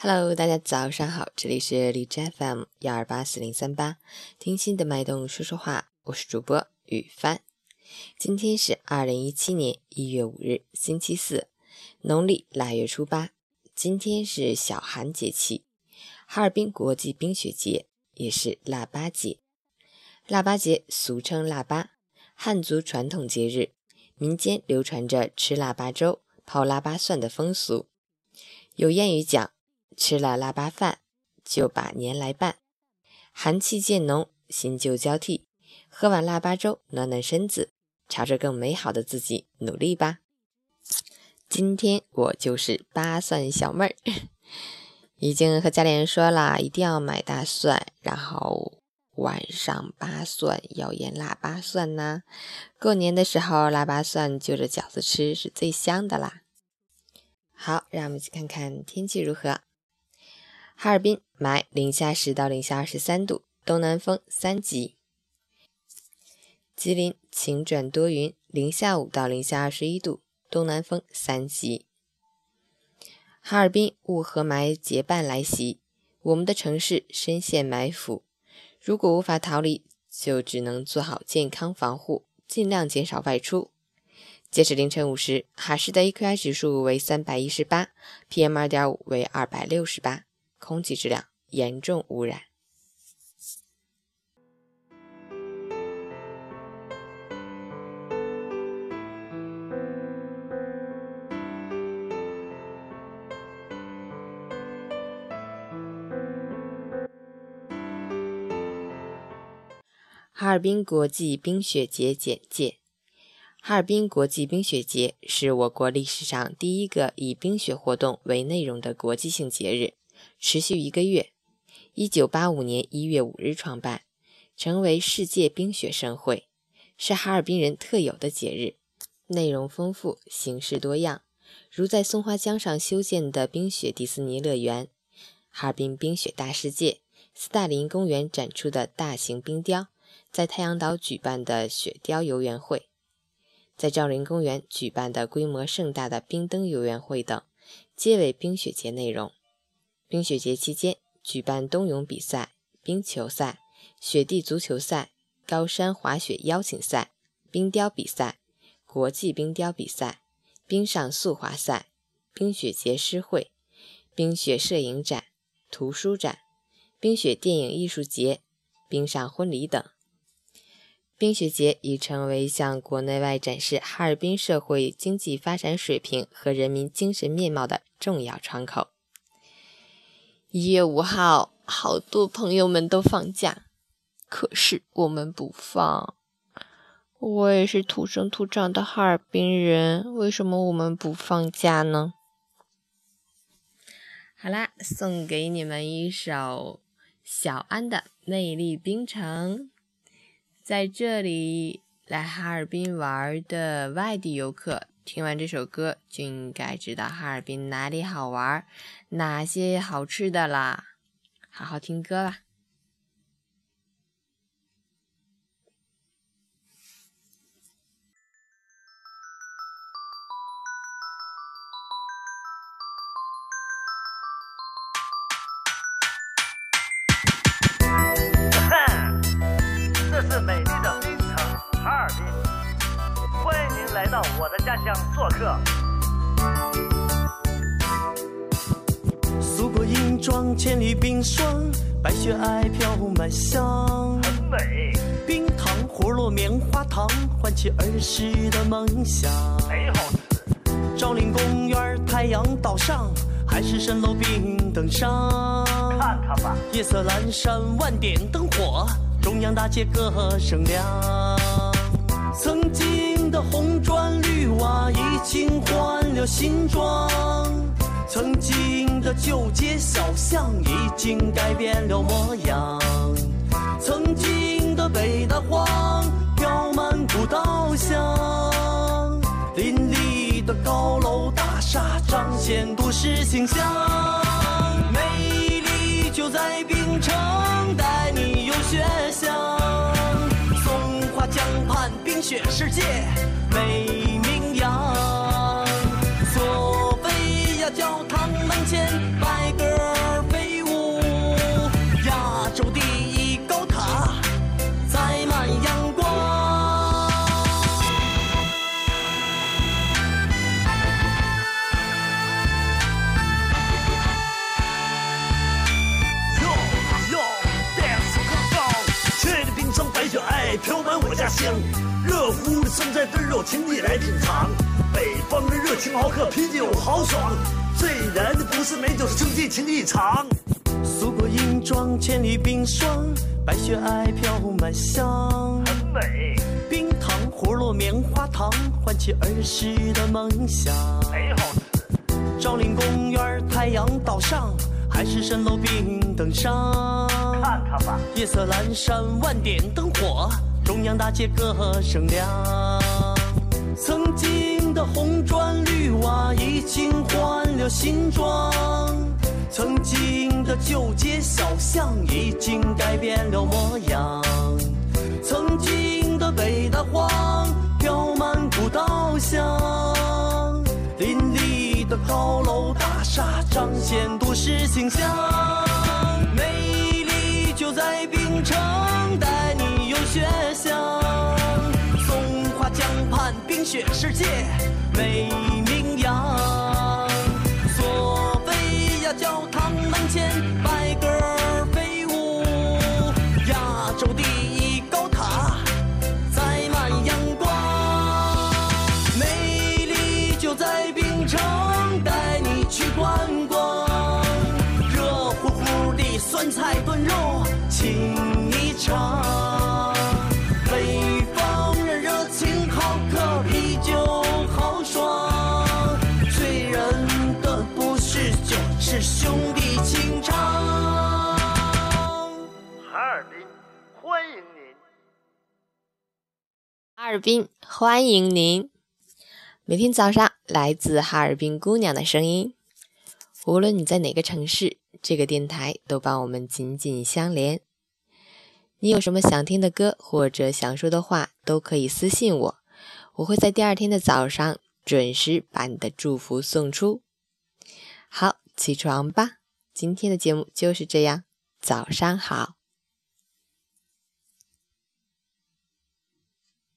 Hello，大家早上好，这里是荔枝 FM 幺二八四零三八，听心的脉动说说话，我是主播雨帆。今天是二零一七年一月五日，星期四，农历腊月初八。今天是小寒节气，哈尔滨国际冰雪节，也是腊八节。腊八节俗称腊八，汉族传统节日，民间流传着吃腊八粥、泡腊八蒜的风俗。有谚语讲。吃了腊八饭，就把年来办。寒气渐浓，新旧交替，喝碗腊八粥，暖暖身子，朝着更美好的自己努力吧。今天我就是八蒜小妹儿，已经和家里人说了，一定要买大蒜，然后晚上八蒜要腌腊八蒜呐。过年的时候，腊八蒜就着饺子吃是最香的啦。好，让我们去看看天气如何。哈尔滨霾，零下十到零下二十三度，东南风三级。吉林晴转多云，零下五到零下二十一度，东南风三级。哈尔滨雾和霾结伴来袭，我们的城市深陷埋伏。如果无法逃离，就只能做好健康防护，尽量减少外出。截止凌晨五时，哈市的 AQI 指数为三百一十八，PM 二点五为二百六十八。空气质量严重污染。哈尔滨国际冰雪节简介：哈尔滨国际冰雪节是我国历史上第一个以冰雪活动为内容的国际性节日。持续一个月，一九八五年一月五日创办，成为世界冰雪盛会，是哈尔滨人特有的节日。内容丰富，形式多样，如在松花江上修建的冰雪迪士尼乐园、哈尔滨冰雪大世界、斯大林公园展出的大型冰雕，在太阳岛举办的雪雕游园会，在赵林公园举办的规模盛大的冰灯游园会等，皆为冰雪节内容。冰雪节期间举办冬泳比赛、冰球赛、雪地足球赛、高山滑雪邀请赛、冰雕比赛、国际冰雕比赛、冰上速滑赛、冰雪节诗会、冰雪摄影展、图书展、冰雪电影艺术节、冰上婚礼等。冰雪节已成为向国内外展示哈尔滨社会经济发展水平和人民精神面貌的重要窗口。一月五号，好多朋友们都放假，可是我们不放。我也是土生土长的哈尔滨人，为什么我们不放假呢？好啦，送给你们一首小安的《魅力冰城》。在这里来哈尔滨玩的外地游客。听完这首歌，就应该知道哈尔滨哪里好玩，哪些好吃的啦。好好听歌吧。这是美丽的冰城哈尔滨。来到我的家乡做客。素裹银装，千里冰霜，白雪皑飘满乡。很美。冰糖葫芦棉花糖，唤起儿时的梦想。贼好吃。赵林公园太阳岛上，海市蜃楼冰灯上。看看吧。夜色阑珊，万点灯火，中央大街歌声亮。经换了新装，曾经的旧街小巷已经改变了模样，曾经的北大荒飘满古道香，林立的高楼大厦彰显都市形象，美丽就在冰城，带你游雪乡。松花江畔冰雪世界美千百鸽儿飞舞，亚洲第一高塔载满阳光。哟哟，dance go go，千里冰霜白雪皑飘满我家乡，热乎的酸菜炖肉请你来品尝，北方的热情豪客啤酒豪爽。最难的不是美酒，是成绩，请你尝。素裹银装，千里冰霜，白雪皑飘满香。很美，冰糖葫芦棉花糖，唤起儿时的梦想。美好的事。昭陵公园太阳岛上，海市蜃楼冰灯上。看看吧，夜色阑珊，万点灯火，中央大街歌声亮。新装，曾经的旧街小巷已经改变了模样，曾经的北大荒飘满古道香，林立的高楼大厦彰显都市形象。美丽就在冰城，带你游雪乡。松花江畔冰雪世界美菜炖肉，请你尝。北方人热情好客，啤酒豪爽。醉人的不是酒，是兄弟情长。哈尔滨欢迎您。哈尔滨欢迎您！每天早上，来自哈尔滨姑娘的声音。无论你在哪个城市，这个电台都帮我们紧紧相连。你有什么想听的歌或者想说的话，都可以私信我，我会在第二天的早上准时把你的祝福送出。好，起床吧，今天的节目就是这样，早上好。